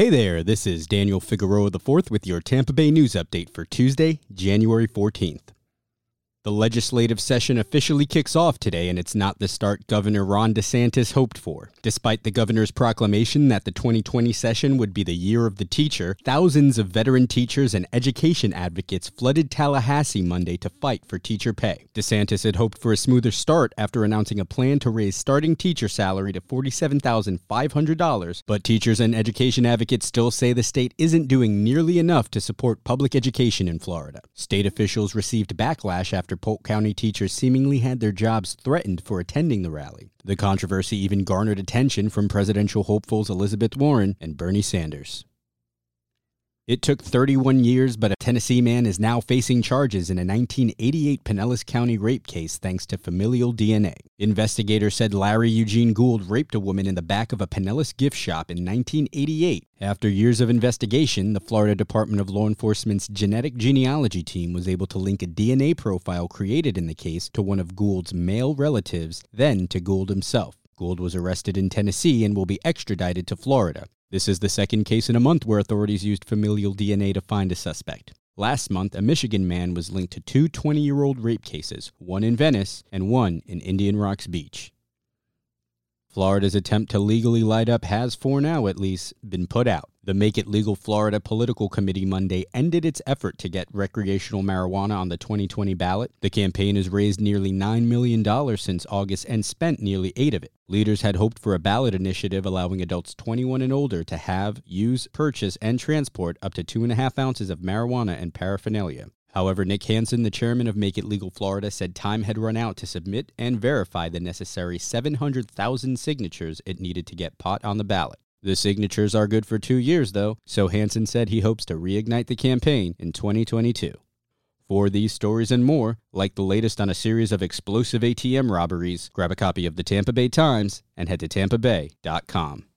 Hey there, this is Daniel Figueroa IV with your Tampa Bay News Update for Tuesday, January 14th. The legislative session officially kicks off today, and it's not the start Governor Ron DeSantis hoped for. Despite the governor's proclamation that the 2020 session would be the year of the teacher, thousands of veteran teachers and education advocates flooded Tallahassee Monday to fight for teacher pay. DeSantis had hoped for a smoother start after announcing a plan to raise starting teacher salary to $47,500, but teachers and education advocates still say the state isn't doing nearly enough to support public education in Florida. State officials received backlash after after Polk County teachers seemingly had their jobs threatened for attending the rally. The controversy even garnered attention from presidential hopefuls Elizabeth Warren and Bernie Sanders. It took 31 years, but a Tennessee man is now facing charges in a 1988 Pinellas County rape case thanks to familial DNA. Investigators said Larry Eugene Gould raped a woman in the back of a Pinellas gift shop in 1988. After years of investigation, the Florida Department of Law Enforcement's genetic genealogy team was able to link a DNA profile created in the case to one of Gould's male relatives, then to Gould himself. Gould was arrested in Tennessee and will be extradited to Florida. This is the second case in a month where authorities used familial DNA to find a suspect. Last month, a Michigan man was linked to two 20 year old rape cases, one in Venice and one in Indian Rocks Beach. Florida's attempt to legally light up has, for now at least, been put out. The Make It Legal Florida Political Committee Monday ended its effort to get recreational marijuana on the 2020 ballot. The campaign has raised nearly $9 million since August and spent nearly 8 of it. Leaders had hoped for a ballot initiative allowing adults 21 and older to have, use, purchase, and transport up to 2.5 ounces of marijuana and paraphernalia. However, Nick Hansen, the chairman of Make It Legal Florida, said time had run out to submit and verify the necessary 700,000 signatures it needed to get pot on the ballot. The signatures are good for two years, though, so Hansen said he hopes to reignite the campaign in 2022. For these stories and more, like the latest on a series of explosive ATM robberies, grab a copy of the Tampa Bay Times and head to tampabay.com.